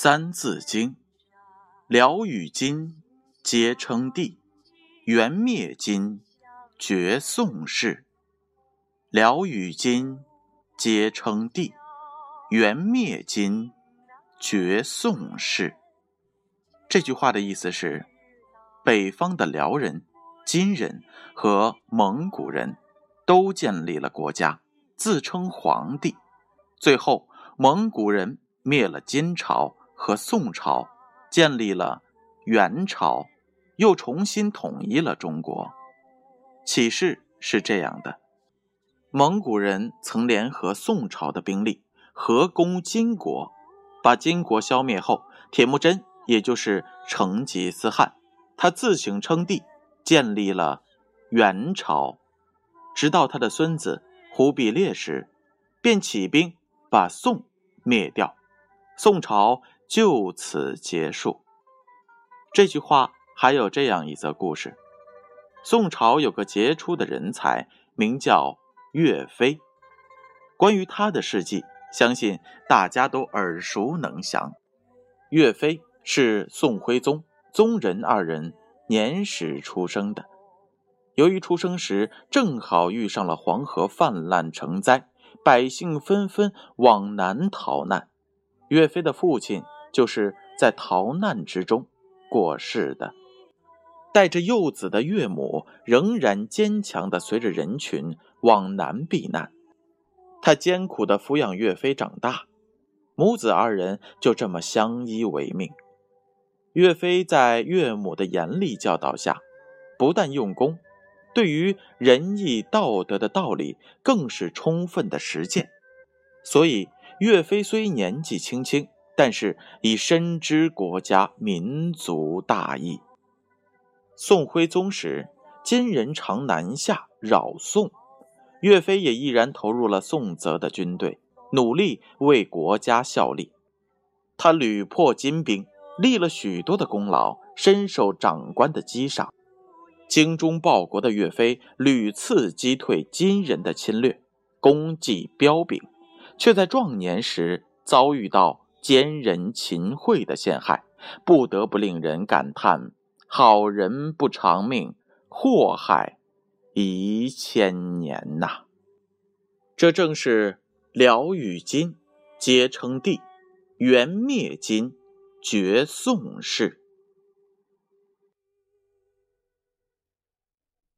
三字经，辽与金，皆称帝；元灭金，绝宋氏。辽与金，皆称帝；元灭金，绝宋氏。这句话的意思是，北方的辽人、金人和蒙古人都建立了国家，自称皇帝。最后，蒙古人灭了金朝。和宋朝建立了元朝，又重新统一了中国。启示是这样的：蒙古人曾联合宋朝的兵力合攻金国，把金国消灭后，铁木真也就是成吉思汗，他自行称帝，建立了元朝。直到他的孙子忽必烈时，便起兵把宋灭掉，宋朝。就此结束。这句话还有这样一则故事：宋朝有个杰出的人才，名叫岳飞。关于他的事迹，相信大家都耳熟能详。岳飞是宋徽宗、宗人二人年时出生的。由于出生时正好遇上了黄河泛滥成灾，百姓纷纷往南逃难，岳飞的父亲。就是在逃难之中过世的，带着幼子的岳母仍然坚强地随着人群往南避难。他艰苦地抚养岳飞长大，母子二人就这么相依为命。岳飞在岳母的严厉教导下，不但用功，对于仁义道德的道理更是充分的实践。所以，岳飞虽年纪轻轻。但是已深知国家民族大义。宋徽宗时，金人常南下扰宋，岳飞也毅然投入了宋泽的军队，努力为国家效力。他屡破金兵，立了许多的功劳，深受长官的激赏。精忠报国的岳飞屡次击退金人的侵略，功绩彪炳，却在壮年时遭遇到。奸人秦桧的陷害，不得不令人感叹：好人不长命，祸害一千年呐！这正是辽与金，皆称帝；元灭金，绝宋氏。